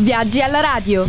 Viaggi alla radio.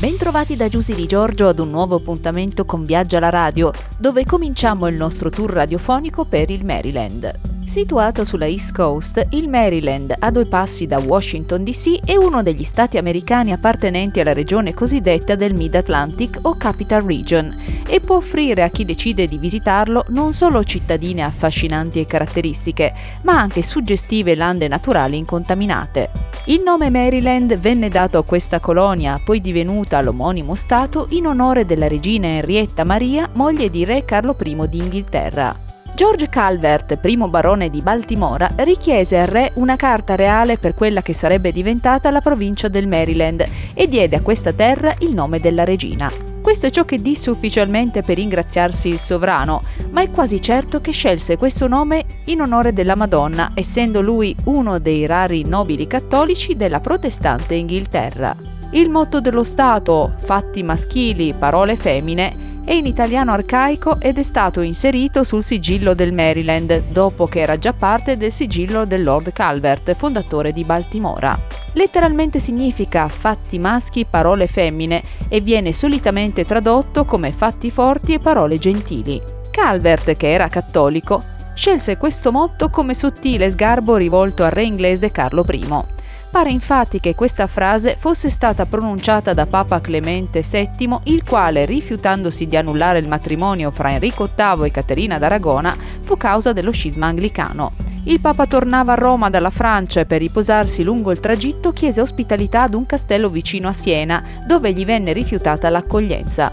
Bentrovati da Giusy di Giorgio ad un nuovo appuntamento con Viaggio alla radio, dove cominciamo il nostro tour radiofonico per il Maryland. Situato sulla East Coast, il Maryland, a due passi da Washington DC, è uno degli stati americani appartenenti alla regione cosiddetta del Mid-Atlantic o Capital Region e può offrire a chi decide di visitarlo non solo cittadine affascinanti e caratteristiche, ma anche suggestive lande naturali incontaminate. Il nome Maryland venne dato a questa colonia, poi divenuta l'omonimo stato, in onore della regina Henrietta Maria, moglie di re Carlo I d'Inghilterra. George Calvert, primo barone di Baltimora, richiese al re una carta reale per quella che sarebbe diventata la provincia del Maryland e diede a questa terra il nome della regina. Questo è ciò che disse ufficialmente per ringraziarsi il sovrano, ma è quasi certo che scelse questo nome in onore della Madonna, essendo lui uno dei rari nobili cattolici della protestante Inghilterra. Il motto dello Stato, fatti maschili, parole femmine, è in italiano arcaico ed è stato inserito sul sigillo del Maryland, dopo che era già parte del sigillo del Lord Calvert, fondatore di Baltimora. Letteralmente significa fatti maschi, parole femmine e viene solitamente tradotto come fatti forti e parole gentili. Calvert, che era cattolico, scelse questo motto come sottile sgarbo rivolto al re inglese Carlo I. Pare infatti che questa frase fosse stata pronunciata da Papa Clemente VII, il quale, rifiutandosi di annullare il matrimonio fra Enrico VIII e Caterina d'Aragona, fu causa dello scisma anglicano. Il Papa tornava a Roma dalla Francia e per riposarsi lungo il tragitto chiese ospitalità ad un castello vicino a Siena, dove gli venne rifiutata l'accoglienza.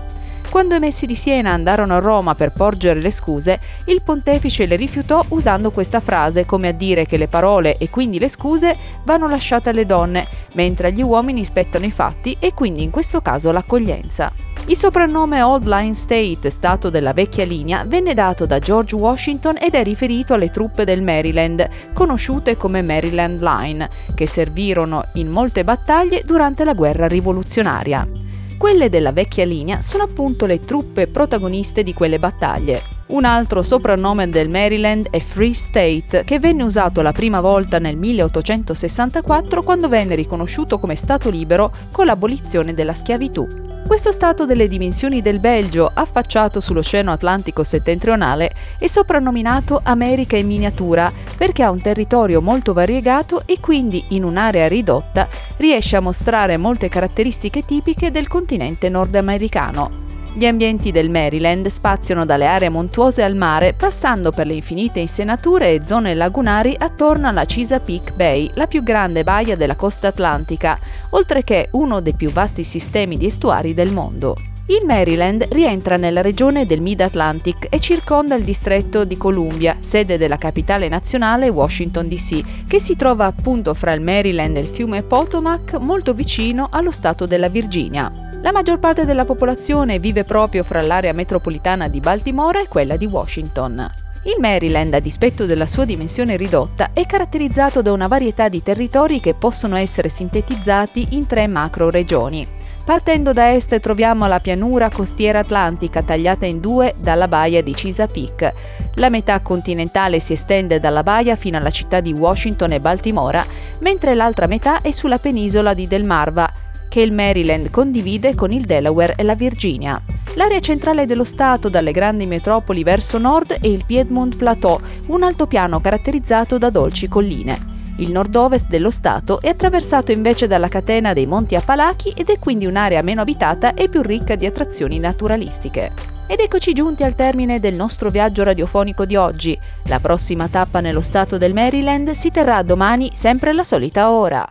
Quando i messi di Siena andarono a Roma per porgere le scuse, il pontefice le rifiutò usando questa frase come a dire che le parole e quindi le scuse vanno lasciate alle donne, mentre agli uomini spettano i fatti e quindi in questo caso l'accoglienza. Il soprannome Old Line State, stato della vecchia linea, venne dato da George Washington ed è riferito alle truppe del Maryland, conosciute come Maryland Line, che servirono in molte battaglie durante la guerra rivoluzionaria. Quelle della vecchia linea sono appunto le truppe protagoniste di quelle battaglie. Un altro soprannome del Maryland è Free State, che venne usato la prima volta nel 1864 quando venne riconosciuto come Stato libero con l'abolizione della schiavitù. Questo stato delle dimensioni del Belgio, affacciato sull'Oceano Atlantico settentrionale, è soprannominato America in miniatura perché ha un territorio molto variegato e quindi in un'area ridotta riesce a mostrare molte caratteristiche tipiche del continente nordamericano. Gli ambienti del Maryland spaziano dalle aree montuose al mare, passando per le infinite insenature e zone lagunari attorno alla Chesapeake Bay, la più grande baia della costa atlantica, oltre che uno dei più vasti sistemi di estuari del mondo. Il Maryland rientra nella regione del Mid-Atlantic e circonda il distretto di Columbia, sede della capitale nazionale Washington DC, che si trova appunto fra il Maryland e il fiume Potomac, molto vicino allo stato della Virginia. La maggior parte della popolazione vive proprio fra l'area metropolitana di Baltimora e quella di Washington. Il Maryland, a dispetto della sua dimensione ridotta, è caratterizzato da una varietà di territori che possono essere sintetizzati in tre macro regioni. Partendo da est troviamo la pianura costiera atlantica tagliata in due dalla baia di Chesapeake. La metà continentale si estende dalla baia fino alla città di Washington e Baltimora, mentre l'altra metà è sulla penisola di Delmarva, che il Maryland condivide con il Delaware e la Virginia. L'area centrale dello Stato, dalle grandi metropoli verso nord, è il Piedmont Plateau, un altopiano caratterizzato da dolci colline. Il nord-ovest dello Stato è attraversato invece dalla catena dei Monti Appalachi ed è quindi un'area meno abitata e più ricca di attrazioni naturalistiche. Ed eccoci giunti al termine del nostro viaggio radiofonico di oggi. La prossima tappa nello stato del Maryland si terrà domani sempre alla solita ora.